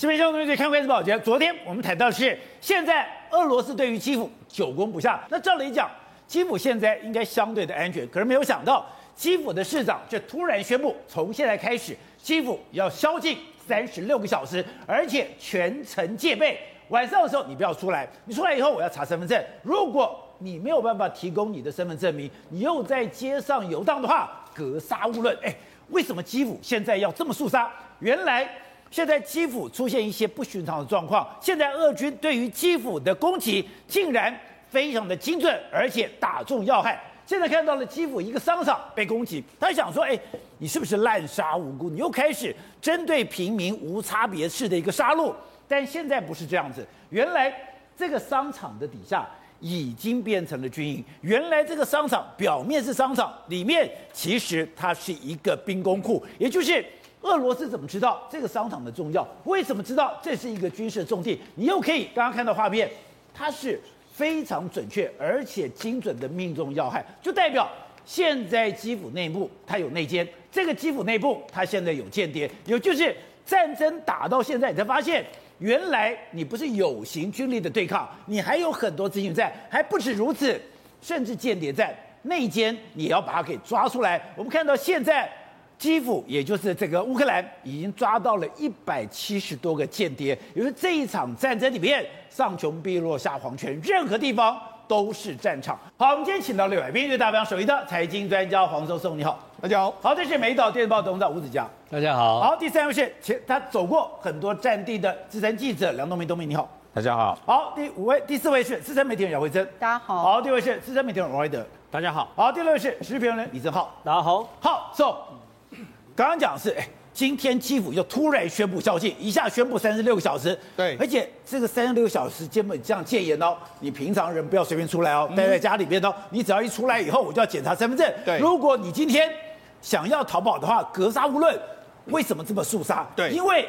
视频上同学看《关键报》节，昨天我们谈到的是，现在俄罗斯对于基辅久攻不下。那照理讲，基辅现在应该相对的安全，可是没有想到，基辅的市长却突然宣布，从现在开始，基辅要宵禁三十六个小时，而且全程戒备。晚上的时候你不要出来，你出来以后我要查身份证。如果你没有办法提供你的身份证明，你又在街上游荡的话，格杀勿论。哎，为什么基辅现在要这么肃杀？原来。现在基辅出现一些不寻常的状况。现在俄军对于基辅的攻击竟然非常的精准，而且打中要害。现在看到了基辅一个商场被攻击，他想说：“哎，你是不是滥杀无辜？你又开始针对平民无差别式的一个杀戮？”但现在不是这样子，原来这个商场的底下已经变成了军营。原来这个商场表面是商场，里面其实它是一个兵工库，也就是。俄罗斯怎么知道这个商场的重要？为什么知道这是一个军事重地？你又可以刚刚看到画面，它是非常准确而且精准的命中要害，就代表现在基辅内部它有内奸，这个基辅内部它现在有间谍，也就是战争打到现在，你才发现原来你不是有形军力的对抗，你还有很多资讯在，还不止如此，甚至间谍战、内奸，你要把它给抓出来。我们看到现在。基辅，也就是这个乌克兰，已经抓到了一百七十多个间谍。也就是这一场战争里面，上穷碧落下黄泉，任何地方都是战场。好，我们今天请到六位来宾，大表首席的财经专家黄松松，你好，大家好。好，这是美岛电子报董事长吴子佳，大家好。好，第三位是前他走过很多战地的资深记者梁东明，东明你好，大家好。好，第五位、第四位是资深媒体人姚慧珍，大家好。好，第五位是资深媒体人王威德，大家好。好，第六位是时事评论人李正浩，大家好。好，so。刚刚讲的是，哎，今天基辅就突然宣布宵禁，一下宣布三十六个小时，对，而且这个三十六个小时基本这样戒严哦，你平常人不要随便出来哦，待在家里边哦，你只要一出来以后，我就要检查身份证。对，如果你今天想要逃跑的话，格杀勿论。为什么这么肃杀？对，因为。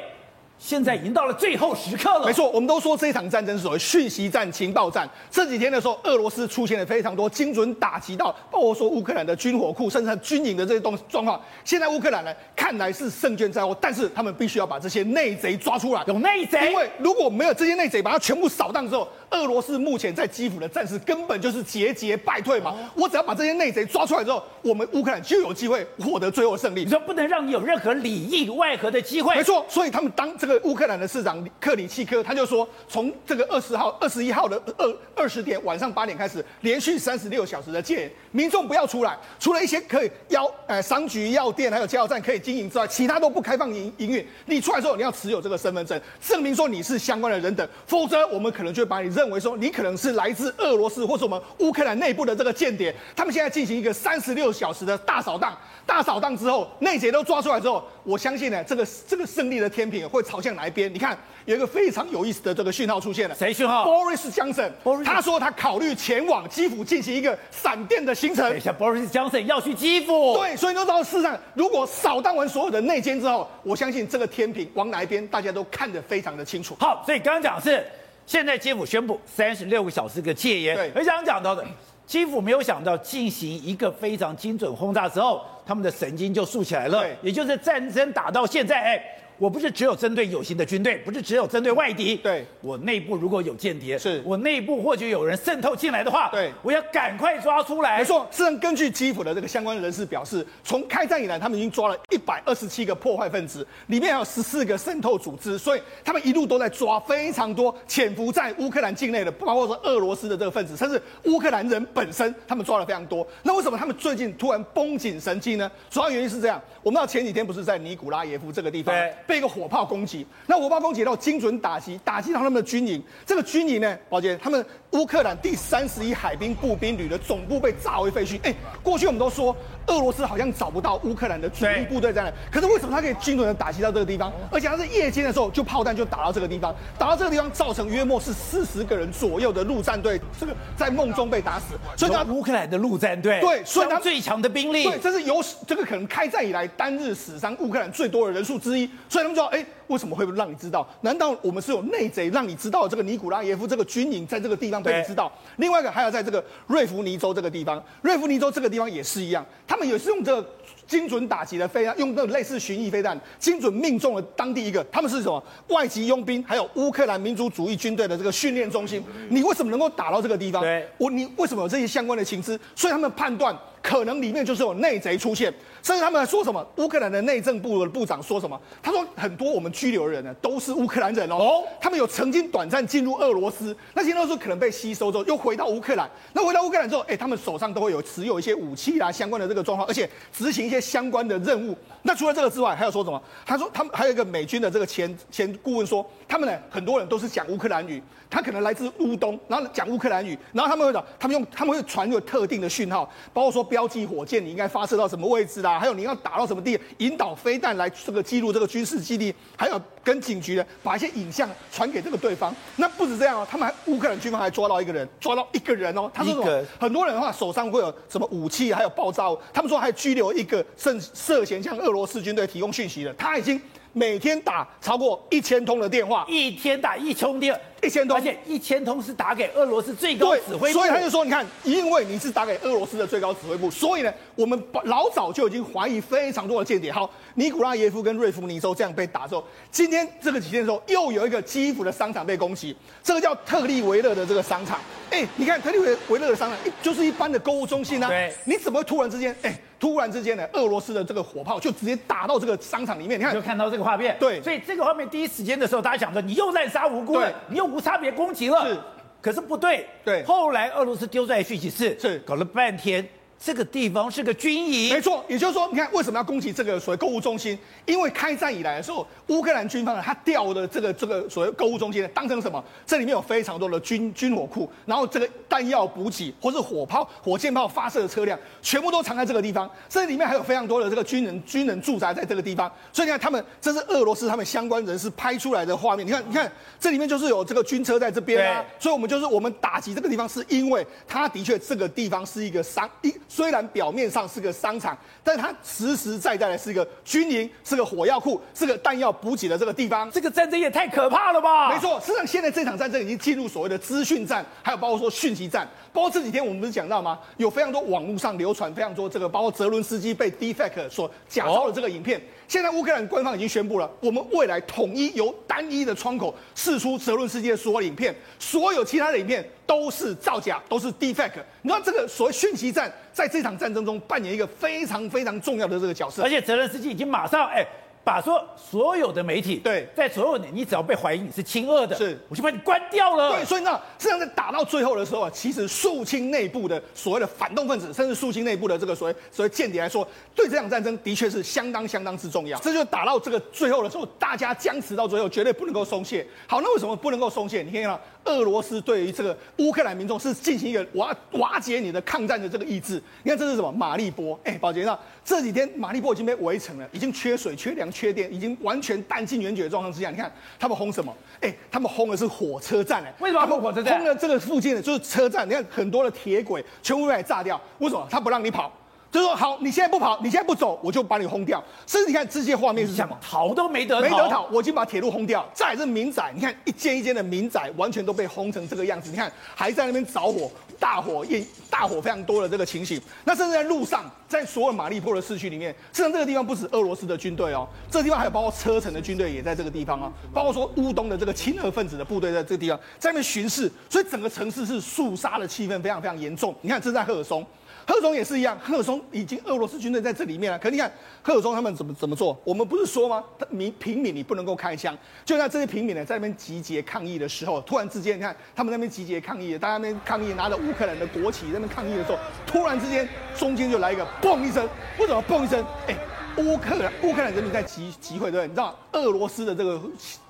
现在已经到了最后时刻了。没错，我们都说这一场战争是所谓讯息战、情报战。这几天的时候，俄罗斯出现了非常多精准打击到，包括说乌克兰的军火库，甚至军营的这些东状况。现在乌克兰呢，看来是胜券在握，但是他们必须要把这些内贼抓出来。有内贼，因为如果没有这些内贼，把它全部扫荡之后，俄罗斯目前在基辅的战事根本就是节节败退嘛。我只要把这些内贼抓出来之后，我们乌克兰就有机会获得最后胜利。你说不能让你有任何里应外合的机会。没错，所以他们当这个乌克兰的市长。克里契科他就说，从这个二十号、二十一号的二二十点晚上八点开始，连续三十六小时的戒严，民众不要出来，除了一些可以药呃商局、药店还有加油站可以经营之外，其他都不开放营营运。你出来之后，你要持有这个身份证，证明说你是相关的人等，否则我们可能就会把你认为说你可能是来自俄罗斯或者我们乌克兰内部的这个间谍。他们现在进行一个三十六小时的大扫荡，大扫荡之后，内贼都抓出来之后，我相信呢，这个这个胜利的天平会朝向哪一边？你看。有一个非常有意思的这个讯号出现了，谁讯号？Boris Johnson，他说他考虑前往基辅进行一个闪电的行程。等一下，Boris Johnson 要去基辅？对，所以都知道，事实上，如果扫荡完所有的内奸之后，我相信这个天平往哪一边，大家都看得非常的清楚。好，所以刚刚讲的是，现在基辅宣布三十六个小时的戒严。对，而刚刚讲到的，基辅没有想到进行一个非常精准轰炸之后，他们的神经就竖起来了。对，也就是战争打到现在，哎。我不是只有针对有形的军队，不是只有针对外敌。对，我内部如果有间谍，是我内部或许有人渗透进来的话，对，我要赶快抓出来。没错，事实上根据基辅的这个相关人士表示，从开战以来，他们已经抓了一百二十七个破坏分子，里面还有十四个渗透组织，所以他们一路都在抓非常多潜伏在乌克兰境内的，包括说俄罗斯的这个分子，甚至乌克兰人本身，他们抓了非常多。那为什么他们最近突然绷紧神经呢？主要原因是这样，我们知道前几天不是在尼古拉耶夫这个地方被一个火炮攻击。那火炮攻击到精准打击，打击到他们的军营。这个军营呢，宝杰，他们乌克兰第三十一海兵步兵旅的总部被炸为废墟。哎，过去我们都说俄罗斯好像找不到乌克兰的主力部队在哪，可是为什么他可以精准的打击到这个地方？而且他是夜间的时候就炮弹就打到这个地方，打到这个地方造成约莫是四十个人左右的陆战队这个在梦中被打死。所以他，乌克兰的陆战队对，所以他最强的兵力，对，这是有这个可能开战以来单日死伤乌克兰最多的人数之一。所以。所以他们说，哎，为什么会让你知道？难道我们是有内贼让你知道这个尼古拉耶夫这个军营在这个地方被你知道？另外一个还有在这个瑞弗尼州这个地方，瑞弗尼州这个地方也是一样，他们也是用这个。精准打击的飞弹，用那种类似巡弋飞弹，精准命中了当地一个。他们是什么？外籍佣兵，还有乌克兰民族主义军队的这个训练中心。你为什么能够打到这个地方？我你为什么有这些相关的情资？所以他们判断。可能里面就是有内贼出现，甚至他们还说什么？乌克兰的内政部的部长说什么？他说很多我们拘留的人呢都是乌克兰人哦，哦，他们有曾经短暂进入俄罗斯，那些都是可能被吸收之后又回到乌克兰。那回到乌克兰之后，哎，他们手上都会有持有一些武器啊相关的这个状况，而且执行一些相关的任务。那除了这个之外，还有说什么？他说他们还有一个美军的这个前前顾问说，他们呢很多人都是讲乌克兰语，他可能来自乌东，然后讲乌克兰语，然后他们会讲，他们用他们会传入特定的讯号，包括说。标记火箭，你应该发射到什么位置啦？还有你要打到什么地？引导飞弹来这个记录这个军事基地，还有跟警局的把一些影像传给这个对方。那不止这样哦，他们还乌克兰军方还抓到一个人，抓到一个人哦。他说？很多人的话手上会有什么武器，还有爆炸物。他们说还拘留一个涉涉嫌向俄罗斯军队提供讯息的，他已经每天打超过一千通的电话，一天打一通电话。一千通，而且一千通是打给俄罗斯最高指挥部，所以他就说，你看，因为你是打给俄罗斯的最高指挥部，所以呢，我们老早就已经怀疑非常多的间谍。好，尼古拉耶夫跟瑞弗尼州这样被打之后，今天这个几天的时候，又有一个基辅的商场被攻击，这个叫特利维勒的这个商场，哎，你看特利维维勒的商场，就是一般的购物中心啊，对，你怎么会突然之间，哎，突然之间呢，俄罗斯的这个火炮就直接打到这个商场里面？你看，就看到这个画面，对，所以这个画面第一时间的时候，大家想说，你又滥杀无辜了，对。你又。无差别攻击了，是，可是不对，对，后来俄罗斯丢出来讯息是，是。搞了半天。这个地方是个军营，没错。也就是说，你看为什么要攻击这个所谓购物中心？因为开战以来的时候，乌克兰军方呢，他调的这个这个所谓购物中心呢，当成什么？这里面有非常多的军军火库，然后这个弹药补给或是火炮、火箭炮发射的车辆，全部都藏在这个地方。这里面还有非常多的这个军人军人驻扎在这个地方。所以你看，他们这是俄罗斯他们相关人士拍出来的画面。你看，你看这里面就是有这个军车在这边啊。所以我们就是我们打击这个地方，是因为它的确这个地方是一个商一，虽然表面。上是个商场，但是它实实在在的是一个军营，是个火药库，是个弹药补给的这个地方。这个战争也太可怕了吧？没错，事实上现在这场战争已经进入所谓的资讯战，还有包括说讯息战。包括这几天我们不是讲到吗？有非常多网络上流传非常多这个，包括泽伦斯基被 defect 所假造的这个影片。现在乌克兰官方已经宣布了，我们未来统一由单一的窗口释出泽伦斯基的所有影片，所有其他的影片都是造假，都是 defect。你知道这个所谓讯息战，在这场战争中扮演一个非常非常重要的这个角色。而且泽伦斯基已经马上哎。把说所有的媒体对，在所有的你只要被怀疑你是亲俄的，是我就把你关掉了。对，所以呢，这样在打到最后的时候啊，其实肃清内部的所谓的反动分子，甚至肃清内部的这个所谓所谓间谍来说，对这场战争的确是相当相当之重要。这就打到这个最后的时候，大家僵持到最后，绝对不能够松懈。好，那为什么不能够松懈？你可以看到。俄罗斯对于这个乌克兰民众是进行一个瓦瓦解你的抗战的这个意志。你看这是什么？马利波。哎，宝杰，那这几天马利波已经被围城了，已经缺水、缺粮、缺电，已经完全弹尽援绝的状况之下，你看他们轰什么？哎，他们轰的是火车站。哎，为什么轰火车站？轰了这个附近的就是车站。你看很多的铁轨全部被炸掉。为什么？他不让你跑。就说好，你现在不跑，你现在不走，我就把你轰掉。甚至你看这些画面是什么？逃都没得逃，没得逃。我已经把铁路轰掉。再来是民宅，你看一间一间的民宅完全都被轰成这个样子。你看还在那边着火，大火焰，大火非常多的这个情形。那甚至在路上，在所有马利波的市区里面，实际上这个地方不止俄罗斯的军队哦，这个地方还有包括车臣的军队也在这个地方啊，包括说乌东的这个亲俄分子的部队在这个地方在那边巡视，所以整个城市是肃杀的气氛非常非常严重。你看这在赫尔松。赫松也是一样，赫松已经俄罗斯军队在这里面了。可你看赫松他们怎么怎么做？我们不是说吗？民平民你不能够开枪。就在这些平民呢在那边集结抗议的时候，突然之间，你看他们那边集结抗议，大家那边抗议，拿着乌克兰的国旗在那边抗议的时候，突然之间中间就来一个嘣一声。为什么嘣一声？哎，乌克兰乌克兰人民在集集会，对不对？你知道俄罗斯的这个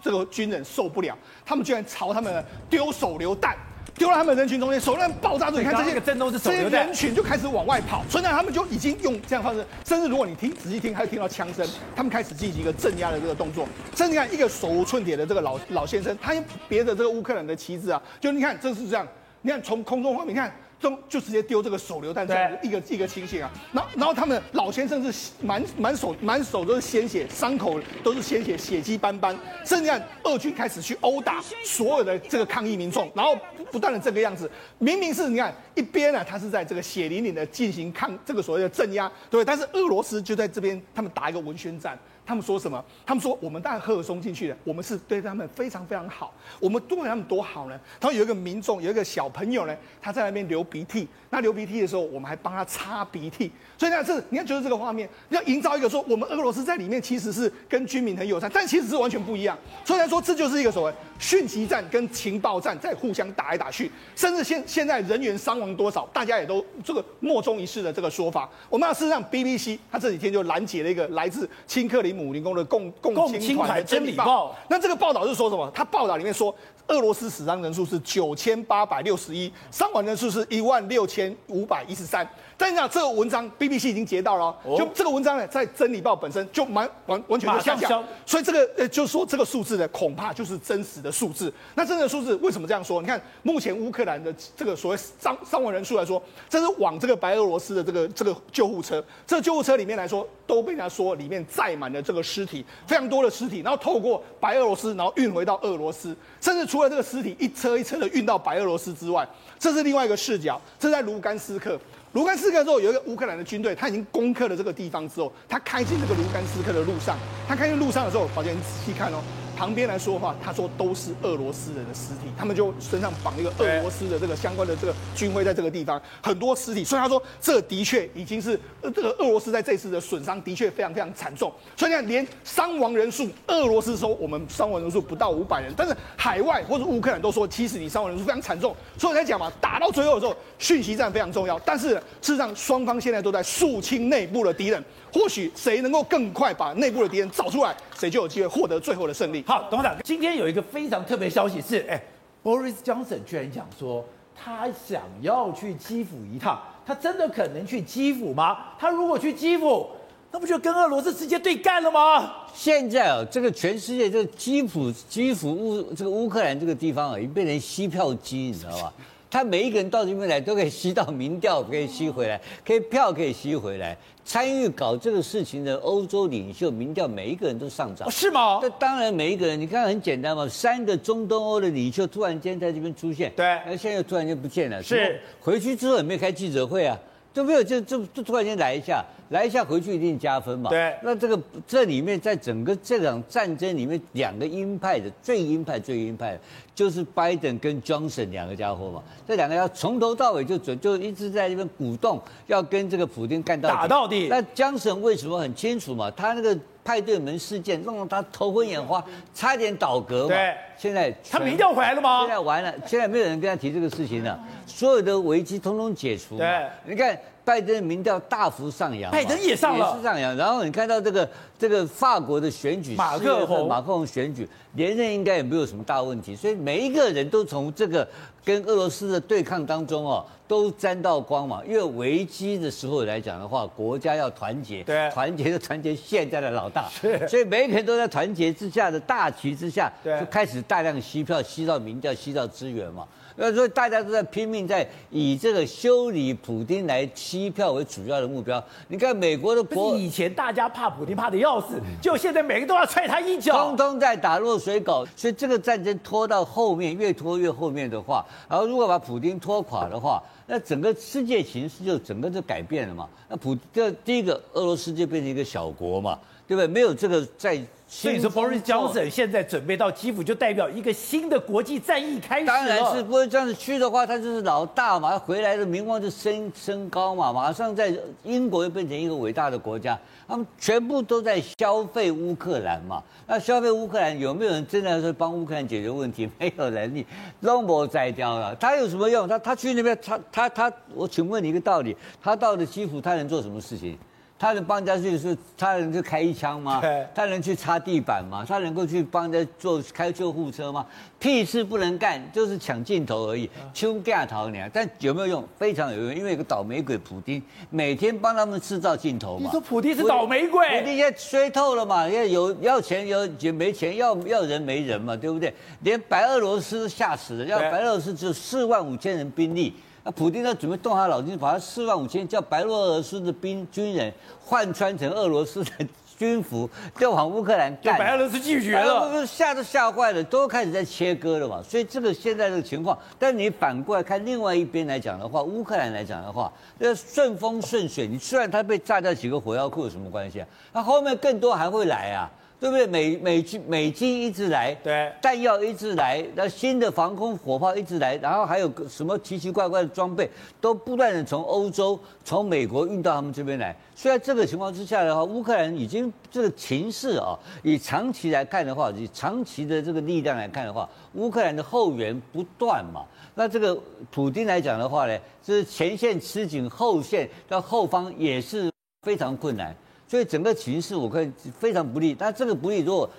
这个军人受不了，他们居然朝他们丢手榴弹。丢到他们人群中间，手榴弹爆炸之后，你看这些震动是这些人群就开始往外跑，所以呢，他们就已经用这样方式，甚至如果你听仔细听，还会听到枪声，他们开始进行一个镇压的这个动作。甚至你看一个手无寸铁的这个老老先生，他别着这个乌克兰的旗帜啊，就你看这是这样，你看从空中画面，你看就就直接丢这个手榴弹这样一个一个情形啊。然后然后他们老先生是满满手满手都是鲜血，伤口都是鲜血，血迹斑斑。甚至看俄军开始去殴打所有的这个抗议民众，然后不断的这个样子，明明是你看一边呢、啊，他是在这个血淋淋的进行抗这个所谓的镇压，对，但是俄罗斯就在这边，他们打一个文宣战。他们说什么？他们说我们带赫尔松进去的，我们是对他们非常非常好。我们对他们多好呢？他说有一个民众，有一个小朋友呢，他在那边流鼻涕。那流鼻涕的时候，我们还帮他擦鼻涕。所以呢，这你看，觉得这个画面要营造一个说，我们俄罗斯在里面其实是跟居民很友善，但其实是完全不一样。所以来说，这就是一个所谓讯息战跟情报战在互相打来打去，甚至现现在人员伤亡多少，大家也都这个莫衷一是的这个说法。我们要事实上，BBC 他这几天就拦截了一个来自青克林姆林宫的共共青团的真理报。那这个报道是说什么？他报道里面说。俄罗斯死伤人数是九千八百六十一，伤亡人数是一万六千五百一十三。但你讲这个文章，BBC 已经截到了，就这个文章呢，在《真理报》本身就蛮完完全就下降，所以这个呃，就是说这个数字呢，恐怕就是真实的数字。那真实的数字为什么这样说？你看，目前乌克兰的这个所谓伤伤亡人数来说，这是往这个白俄罗斯的这个这个救护车，这个救护车里面来说，都被人家说里面载满了这个尸体，非常多的尸体，然后透过白俄罗斯，然后运回到俄罗斯，甚至除了这个尸体一车一车的运到白俄罗斯之外，这是另外一个视角，这在卢甘斯克。卢甘斯克之后，有一个乌克兰的军队，他已经攻克了这个地方之后，他开进这个卢甘斯克的路上，他开进路上的时候，宝剑，你仔细看哦。旁边来说的话，他说都是俄罗斯人的尸体，他们就身上绑一个俄罗斯的这个相关的这个军徽在这个地方，很多尸体，所以他说这的确已经是这个俄罗斯在这次的损伤的确非常非常惨重，所以你看连伤亡人数，俄罗斯说我们伤亡人数不到五百人，但是海外或者乌克兰都说其实你伤亡人数非常惨重，所以才讲嘛，打到最后的时候，讯息战非常重要，但是事实上双方现在都在肃清内部的敌人。或许谁能够更快把内部的敌人找出来，谁就有机会获得最后的胜利。好，董事长，今天有一个非常特别消息是，哎，Boris Johnson 居然讲说他想要去基辅一趟，他真的可能去基辅吗？他如果去基辅，那不就跟俄罗斯直接对干了吗？现在啊，这个全世界这个基辅、基辅乌这个乌克兰这个地方啊，已经变成吸票机，你知道吧？他每一个人到这边来都可以吸到民调，可以吸回来，可以票可以吸回来。参与搞这个事情的欧洲领袖，民调每一个人都上涨。是吗？这当然每一个人，你看很简单嘛，三个中东欧的领袖突然间在这边出现，对，那现在又突然间不见了，是回去之后也没有开记者会啊。都没有，就就就突然间来一下，来一下回去一定加分嘛。对，那这个这里面在整个这场战争里面，两个鹰派的最鹰派最鹰派的，就是拜登跟 Johnson 两个家伙嘛。这两个要从头到尾就准就一直在这边鼓动，要跟这个普京干到底。打到底。那 Johnson 为什么很清楚嘛？他那个。派对门事件弄得他头昏眼花，差点倒戈嘛。对，现在他民调回来了吗？现在完了，现在没有人跟他提这个事情了，所有的危机通通解除。对，你看拜登民调大幅上扬，拜登也上了，也是上扬。然后你看到这个这个法国的选举，马克宏，马克宏选举连任应该也没有什么大问题，所以每一个人都从这个跟俄罗斯的对抗当中哦。都沾到光嘛，因为危机的时候来讲的话，国家要团结，对，团结就团结现在的老大，是，所以每一个人都在团结之下的大旗之下，对，就开始大量吸票，吸到民调，吸到资源嘛。那所以大家都在拼命在以这个修理普丁来欺票为主要的目标。你看美国的国，以前大家怕普丁怕的要死，就现在每个都要踹他一脚，通通在打落水狗。所以这个战争拖到后面，越拖越后面的话，然后如果把普丁拖垮的话。那整个世界形势就整个就改变了嘛。那普这第一个俄罗斯就变成一个小国嘛，对不对？没有这个在。所以说，Boris Johnson 现在准备到基辅，就代表一个新的国际战役开始。当然是，Boris Johnson 去的话，他就是老大嘛，他回来的名望就升升高嘛，马上在英国又变成一个伟大的国家。他们全部都在消费乌克兰嘛。那消费乌克兰，有没有人真的是帮乌克兰解决问题？没有能力，都没摘掉了。他有什么用？他他去那边，他他他，我请问你一个道理：他到了基辅，他能做什么事情？他能帮人家去是，他能去开一枪吗？他能去擦地板吗？他能够去帮人家做开救护车吗？屁事不能干，就是抢镜头而已，穷干头呢。但有没有用？非常有用，因为有个倒霉鬼普丁每天帮他们制造镜头嘛。你说普丁是倒霉鬼？普丁现在衰透了嘛？要有要钱有也没钱，要要人没人嘛，对不对？连白俄罗斯都吓死了，要白俄罗斯只有四万五千人兵力。那普京他准备动他脑筋，把他四万五千叫白俄罗斯的兵军人换穿成俄罗斯的军服，调往乌克兰干。白俄罗斯拒绝了，吓都吓坏了，都开始在切割了嘛。所以这个现在这个情况，但你反过来看另外一边来讲的话，乌克兰来讲的话，这顺风顺水，你虽然他被炸掉几个火药库有什么关系啊？那后面更多还会来啊。对不对？美美军美军一直来，对，弹药一直来，那新的防空火炮一直来，然后还有什么奇奇怪怪的装备，都不断的从欧洲、从美国运到他们这边来。所以在这个情况之下的话，乌克兰已经这个情势啊，以长期来看的话，以长期的这个力量来看的话，乌克兰的后援不断嘛。那这个普丁来讲的话呢，就是前线吃紧，后线到后方也是非常困难。所以整个形势我看非常不利，但这个不利，如果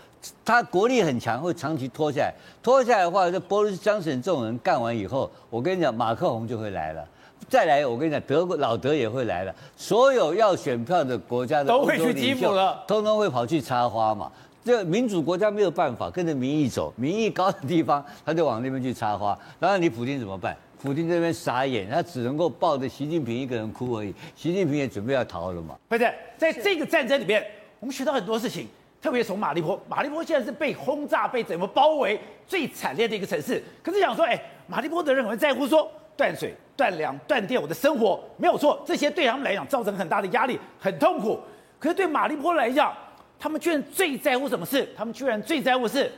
他国力很强，会长期拖下来。拖下来的话，这波瑞斯·江省这种人干完以后，我跟你讲，马克宏就会来了。再来，我跟你讲，德国老德也会来了。所有要选票的国家的都会去基辅了，通通会跑去插花嘛。这民主国家没有办法跟着民意走，民意高的地方他就往那边去插花。然后你普京怎么办？普丁这边傻眼，他只能够抱着习近平一个人哭而已。习近平也准备要逃了嘛？不是，在这个战争里面，我们学到很多事情，特别从马利坡，马利坡现在是被轰炸、被整个包围最惨烈的一个城市。可是想说，哎，马利坡的人很在乎说断水、断粮、断电，我的生活没有错，这些对他们来讲造成很大的压力，很痛苦。可是对马利坡来讲，他们居然最在乎什么事？他们居然最在乎是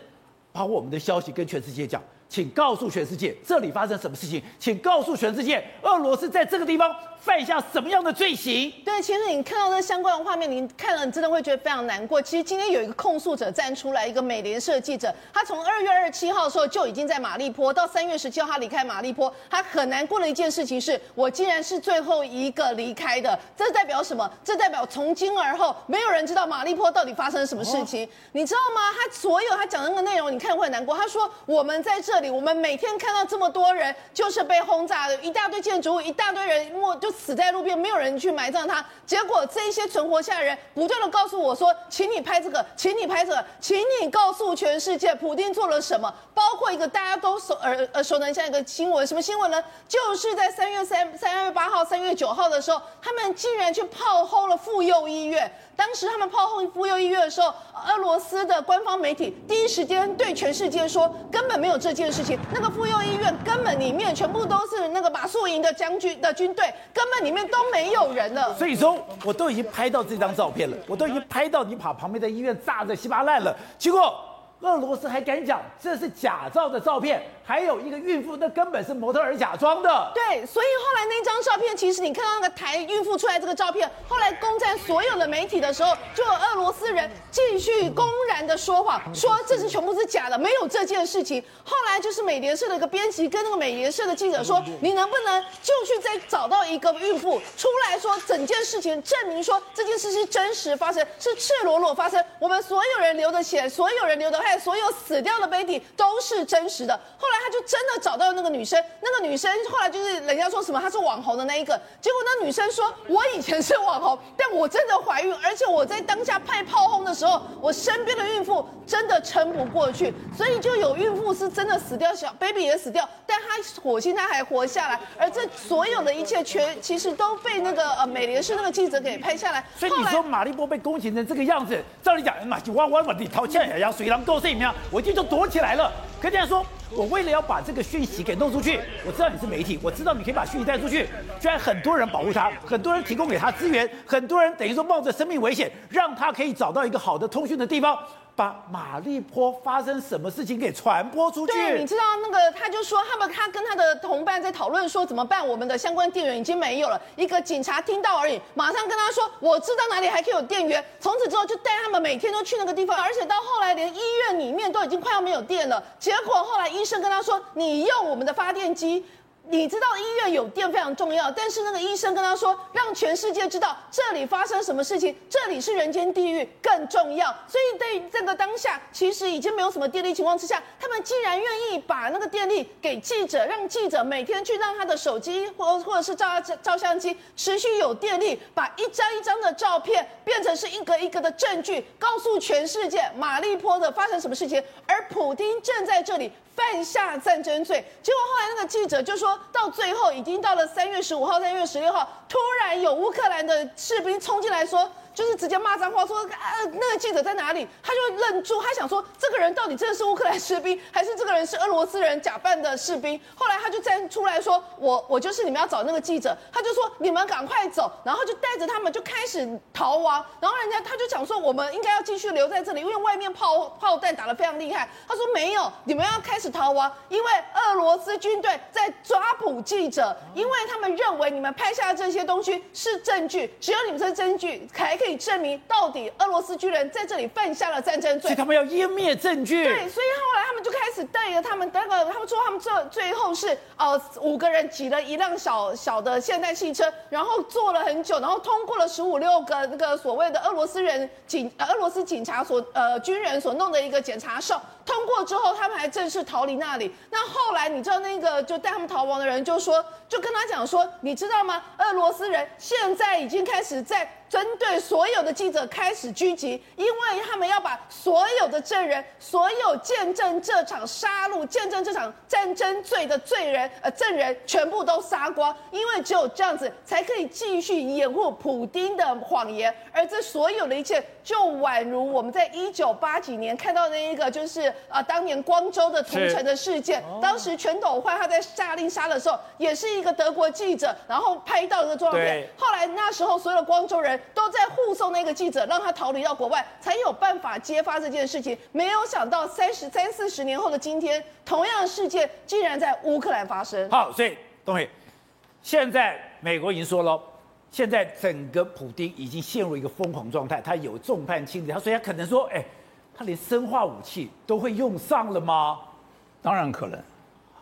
把我们的消息跟全世界讲。请告诉全世界，这里发生什么事情？请告诉全世界，俄罗斯在这个地方犯下什么样的罪行？对，其实你看到这相关的画面，你看了你真的会觉得非常难过。其实今天有一个控诉者站出来，一个美联社记者，他从二月二十七号的时候就已经在马利坡，到三月十七号他离开马利坡，他很难过的一件事情是，我竟然是最后一个离开的。这代表什么？这代表从今而后，没有人知道马利坡到底发生了什么事情，哦、你知道吗？他所有他讲的那个内容，你看会很难过。他说我们在这我们每天看到这么多人，就是被轰炸的，一大堆建筑物，一大堆人莫就死在路边，没有人去埋葬他。结果这些存活下来人不断的告诉我说：“请你拍这个，请你拍这个，请你告诉全世界，普丁做了什么？包括一个大家都熟耳耳熟能详一个新闻，什么新闻呢？就是在三月三三月八号、三月九号的时候，他们竟然去炮轰了妇幼医院。”当时他们炮轰妇幼医院的时候，俄罗斯的官方媒体第一时间对全世界说，根本没有这件事情。那个妇幼医院根本里面全部都是那个马素营的将军的军队，根本里面都没有人了。所以说，我都已经拍到这张照片了，我都已经拍到你把旁边的医院炸得稀巴烂了。结果俄罗斯还敢讲这是假造的照片。还有一个孕妇，那根本是模特儿假装的。对，所以后来那张照片，其实你看到那个台孕妇出来这个照片，后来攻占所有的媒体的时候，就有俄罗斯人继续公然的说谎，说这是全部是假的，没有这件事情。后来就是美联社的一个编辑跟那个美联社的记者说，你能不能就去再找到一个孕妇出来说整件事情，证明说这件事是真实发生，是赤裸裸发生，我们所有人流的血，所有人流的汗，所有死掉的 baby 都是真实的。后来。他就真的找到那个女生，那个女生后来就是人家说什么她是网红的那一个，结果那女生说：“我以前是网红，但我真的怀孕，而且我在当下派炮轰的时候，我身边的孕妇真的撑不过去，所以就有孕妇是真的死掉，小 baby 也死掉，但她火星她还活下来，而这所有的一切全其实都被那个呃美联社那个记者给拍下来。所以你说马利波被攻击成这个样子，照理讲，妈就哇哇哇，你掏钱也要水狼性命，我一定就躲起来了。可这样说。我为了要把这个讯息给弄出去，我知道你是媒体，我知道你可以把讯息带出去，居然很多人保护他，很多人提供给他资源，很多人等于说冒着生命危险，让他可以找到一个好的通讯的地方。把马利坡发生什么事情给传播出去？对，你知道那个，他就说他们他跟他的同伴在讨论说怎么办，我们的相关电源已经没有了。一个警察听到而已，马上跟他说，我知道哪里还可以有电源。从此之后就带他们每天都去那个地方，而且到后来连医院里面都已经快要没有电了。结果后来医生跟他说，你用我们的发电机。你知道医院有电非常重要，但是那个医生跟他说，让全世界知道这里发生什么事情，这里是人间地狱更重要。所以在这个当下，其实已经没有什么电力情况之下，他们竟然愿意把那个电力给记者，让记者每天去让他的手机或或者是照照相机持续有电力，把一张一张的照片变成是一个一个的证据，告诉全世界马利坡的发生什么事情，而普丁正在这里犯下战争罪。结果后来那个记者就说。到最后已经到了三月十五号、三月十六号，突然有乌克兰的士兵冲进来说。就是直接骂脏话，说啊，那个记者在哪里？他就愣住，他想说，这个人到底真的是乌克兰士兵，还是这个人是俄罗斯人假扮的士兵？后来他就站出来说，我 我就是你们要找那个记者。他就说，你们赶快走，然后就带着他们就开始逃亡。然后人家他就讲说，我们应该要继续留在这里，因为外面炮炮弹打得非常厉害。他说没有，你们要开始逃亡，因为俄罗斯军队在抓捕记者，因为他们认为你们拍下的这些东西是证据，只有你们这证据才可以。可以证明到底俄罗斯军人在这里犯下了战争罪，所以他们要湮灭证据。对，所以后来他们就开始带着他们，那个他们说他们这最后是呃五个人挤了一辆小小的现代汽车，然后坐了很久，然后通过了十五六个那个所谓的俄罗斯人警俄罗斯警察所呃军人所弄的一个检查哨。通过之后，他们还正式逃离那里。那后来你知道那个就带他们逃亡的人就说，就跟他讲说，你知道吗？俄罗斯人现在已经开始在针对所有的记者开始狙击，因为他们要把所有的证人、所有见证这场杀戮、见证这场战争罪的罪人呃证人全部都杀光，因为只有这样子才可以继续掩护普丁的谎言。而这所有的一切，就宛如我们在一九八几年看到那一个，就是。啊，当年光州的屠城的事件，当时全斗焕他在下令杀的时候，也是一个德国记者，然后拍到一个照片。后来那时候所有的光州人都在护送那个记者，让他逃离到国外，才有办法揭发这件事情。没有想到三十三四十年后的今天，同样的事件竟然在乌克兰发生。好，所以东伟，现在美国已经说了，现在整个普丁已经陷入一个疯狂状态，他有众叛亲离，他所以他可能说，哎。他连生化武器都会用上了吗？当然可能，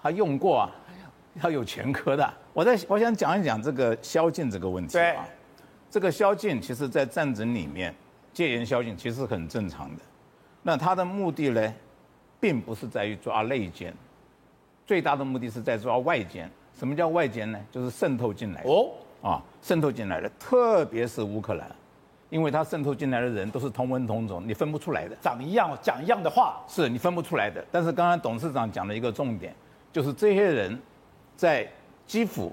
他用过啊，要有前科的。我在我想讲一讲这个宵禁这个问题啊。这个宵禁其实，在战争里面，戒严宵禁其实很正常的。那他的目的呢，并不是在于抓内奸，最大的目的是在抓外奸。什么叫外奸呢？就是渗透进来的哦啊，渗透进来的，特别是乌克兰。因为他渗透进来的人都是同文同种，你分不出来的，长一样，讲一样的话，是你分不出来的。但是刚刚董事长讲了一个重点，就是这些人在基辅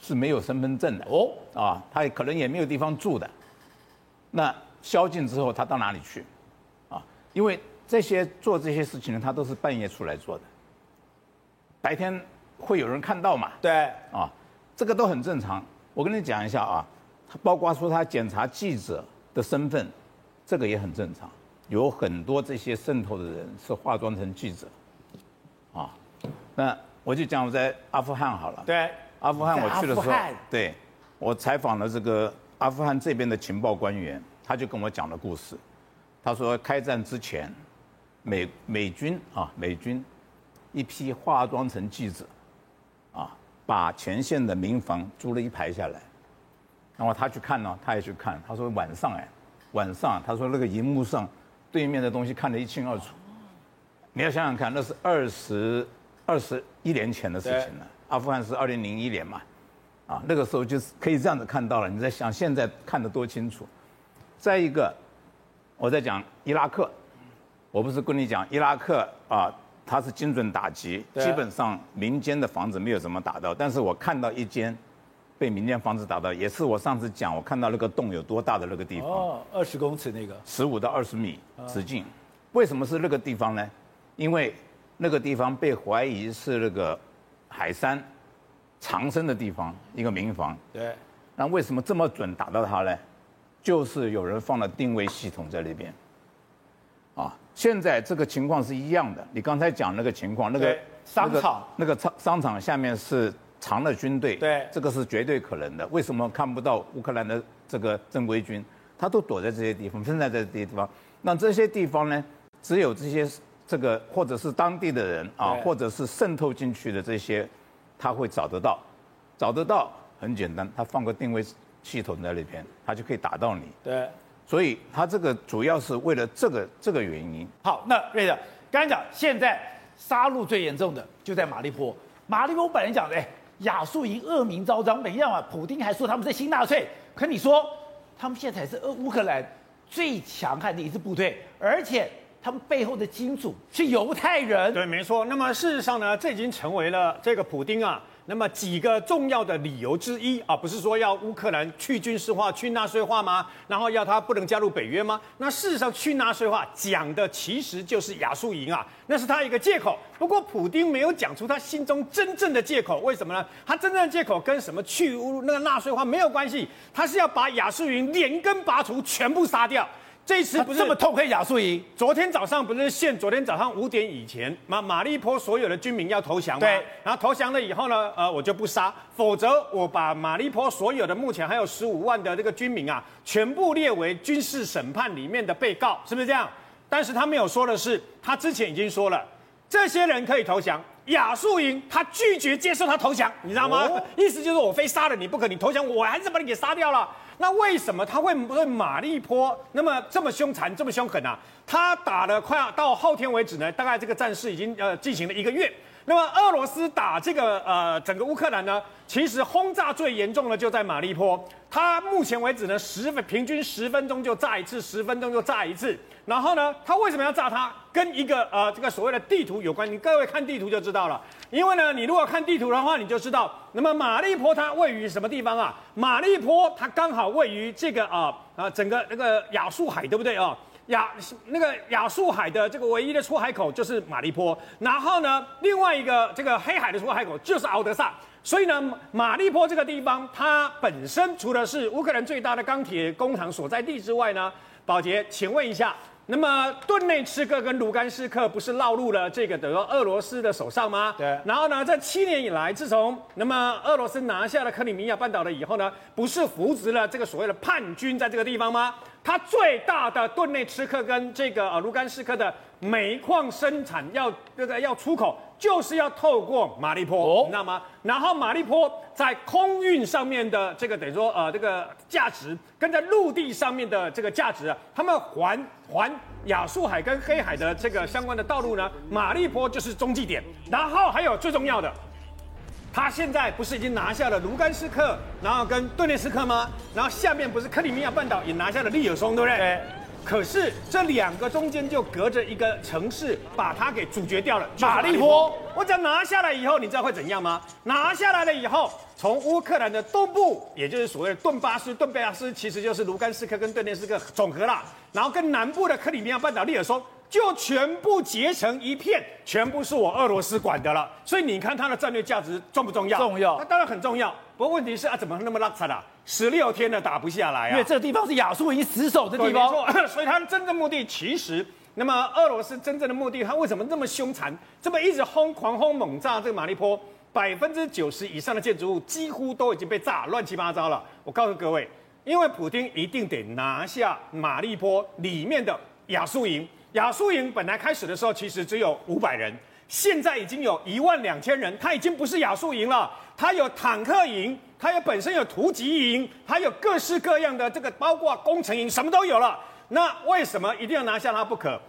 是没有身份证的哦，啊，他也可能也没有地方住的。那宵禁之后，他到哪里去？啊，因为这些做这些事情呢，他都是半夜出来做的，白天会有人看到嘛？对，啊，这个都很正常。我跟你讲一下啊，包括说他检查记者。的身份，这个也很正常。有很多这些渗透的人是化妆成记者，啊，那我就讲我在阿富汗好了。对，阿富汗我去的时候，对，我采访了这个阿富汗这边的情报官员，他就跟我讲了故事。他说开战之前，美美军啊，美军一批化妆成记者，啊，把前线的民房租了一排下来。然后他去看呢，他也去看。他说晚上哎，晚上他说那个荧幕上对面的东西看得一清二楚。你要想想看，那是二十二十一年前的事情了。阿富汗是二零零一年嘛，啊，那个时候就是可以这样子看到了。你在想现在看得多清楚？再一个，我在讲伊拉克，我不是跟你讲伊拉克啊，它是精准打击，基本上民间的房子没有怎么打到，但是我看到一间。被民间房子打到，也是我上次讲，我看到那个洞有多大的那个地方。哦，二十公尺那个。十五到二十米直径，为什么是那个地方呢？因为那个地方被怀疑是那个海山藏身的地方，一个民房。对。那为什么这么准打到它呢？就是有人放了定位系统在那边。啊，现在这个情况是一样的。你刚才讲那个情况，那个商场，那个商商场下面是。藏了军队，对，这个是绝对可能的。为什么看不到乌克兰的这个正规军？他都躲在这些地方，分散在这些地方。那这些地方呢，只有这些这个或者是当地的人啊，或者是渗透进去的这些，他会找得到。找得到很简单，他放个定位系统在那边，他就可以打到你。对，所以他这个主要是为了这个这个原因。好，那瑞德刚才讲，现在杀戮最严重的就在马利坡。马利坡本来讲的，哎。亚速营恶名昭彰，没样啊，普丁还说他们是新纳粹。可你说，他们现在才是乌克兰最强悍的一支部队，而且他们背后的金主是犹太人。对，没错。那么事实上呢，这已经成为了这个普丁啊那么几个重要的理由之一啊，不是说要乌克兰去军事化、去纳粹化吗？然后要他不能加入北约吗？那事实上，去纳粹化讲的其实就是亚速营啊，那是他一个借口。不过，普丁没有讲出他心中真正的借口，为什么呢？他真正的借口跟什么去乌那个纳粹化没有关系，他是要把亚速营连根拔除，全部杀掉。这次不是这么痛恨亚速营？昨天早上不是限昨天早上五点以前，马马利坡所有的军民要投降吗？对。然后投降了以后呢，呃，我就不杀，否则我把马利坡所有的目前还有十五万的这个军民啊，全部列为军事审判里面的被告，是不是这样？但是他没有说的是，他之前已经说了，这些人可以投降，亚速营他拒绝接受他投降，你知道吗？哦、意思就是我非杀了你不可，你投降我还是把你给杀掉了。那为什么他会对马利坡那么这么凶残、这么凶狠啊？他打了快要到后天为止呢，大概这个战事已经呃进行了一个月。那么俄罗斯打这个呃整个乌克兰呢，其实轰炸最严重的就在马利坡。他目前为止呢，十分平均十分钟就炸一次，十分钟就炸一次。然后呢，他为什么要炸它？跟一个呃这个所谓的地图有关。你各位看地图就知道了。因为呢，你如果看地图的话，你就知道，那么马利坡它位于什么地方啊？马利坡它刚好位于这个啊啊整个那个亚速海，对不对啊？亚那个亚速海的这个唯一的出海口就是马利坡，然后呢，另外一个这个黑海的出海口就是敖德萨。所以呢，马利坡这个地方它本身除了是乌克兰最大的钢铁工厂所在地之外呢，宝杰，请问一下。那么顿内茨克跟卢甘斯克不是落入了这个等于说俄罗斯的手上吗？对。然后呢，这七年以来，自从那么俄罗斯拿下了克里米亚半岛了以后呢，不是扶植了这个所谓的叛军在这个地方吗？它最大的顿内茨克跟这个呃卢甘斯克的煤矿生产要这个要出口，就是要透过马利坡，哦、你知道吗？然后马利坡在空运上面的这个等于说呃这个价值，跟在陆地上面的这个价值啊，他们还还亚速海跟黑海的这个相关的道路呢，马利坡就是中继点。然后还有最重要的。他现在不是已经拿下了卢甘斯克，然后跟顿涅斯克吗？然后下面不是克里米亚半岛也拿下了利尔松，对不对？对。可是这两个中间就隔着一个城市，把它给阻绝掉了。马利坡，我只要拿下来以后，你知道会怎样吗？拿下来了以后，从乌克兰的东部，也就是所谓的顿巴斯、顿贝亚斯，其实就是卢甘斯克跟顿涅斯克总和了。然后跟南部的克里米亚半岛利尔松。就全部结成一片，全部是我俄罗斯管的了。所以你看它的战略价值重不重要？重要。它当然很重要。不过问题是啊，怎么那么拉扯啊？十六天了打不下来啊？因为这个地方是亚速营死守的地方。所以它的真正目的，其实那么俄罗斯真正的目的，它为什么那么凶残，这么一直轰狂轰猛炸这个马利坡？百分之九十以上的建筑物几乎都已经被炸乱七八糟了。我告诉各位，因为普京一定得拿下马利坡里面的亚速营。亚速营本来开始的时候其实只有五百人，现在已经有一万两千人，它已经不是亚速营了，它有坦克营，它有本身有突击营，它有各式各样的这个，包括工程营，什么都有了。那为什么一定要拿下它不可？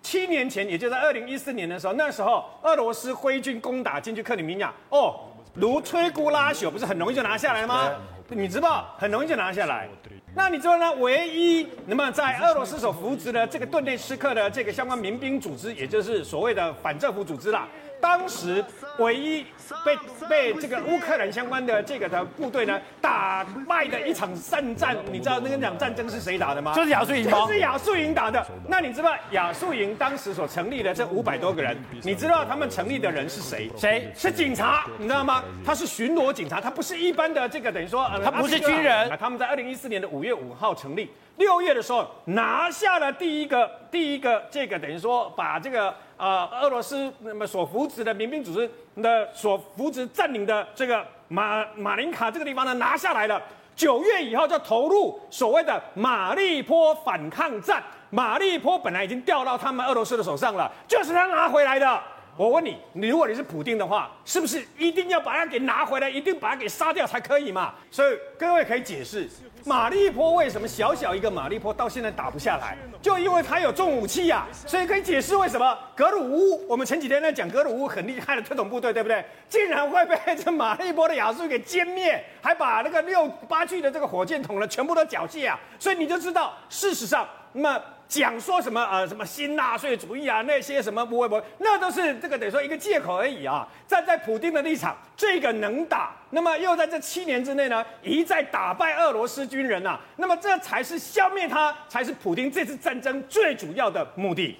七年前，也就在二零一四年的时候，那时候俄罗斯挥军攻打进去克里米亚，哦，如摧枯拉朽，不是很容易就拿下来吗？你知道，很容易就拿下来。那你知道呢？唯一那么在俄罗斯所扶植的这个顿内茨克的这个相关民兵组织，也就是所谓的反政府组织啦。当时唯一被被这个乌克兰相关的这个的部队呢打败的一场胜战，你知道那个场战争是谁打的吗？就是亚速营，就是亚速营打的。那你知道亚速营当时所成立的这五百多个人，你知道他们成立的人是谁？谁？是警察，你知道吗？他是巡逻警察，他不是一般的这个等于说，他不是军人。他们在二零一四年的五月五号成立，六月的时候拿下了第一个第一个这个等于说把这个。呃，俄罗斯那么所扶持的民兵组织的所扶持占领的这个马马林卡这个地方呢，拿下来了。九月以后就投入所谓的马利坡反抗战。马利坡本来已经掉到他们俄罗斯的手上了，就是他拿回来的。我问你，你如果你是普丁的话，是不是一定要把它给拿回来，一定把它给杀掉才可以嘛？所以各位可以解释，马利坡为什么小小一个马利坡到现在打不下来，就因为他有重武器呀、啊。所以可以解释为什么格鲁乌，我们前几天在讲格鲁乌很厉害的特种部队，对不对？竟然会被这马利坡的亚速给歼灭，还把那个六八具的这个火箭筒呢全部都缴械啊！所以你就知道，事实上，那么讲说什么呃什么新纳粹主义啊，那些什么不会不会，那都是这个等于说一个借口而已啊。站在普丁的立场，这个能打，那么又在这七年之内呢，一再打败俄罗斯军人啊，那么这才是消灭他，才是普丁这次战争最主要的目的。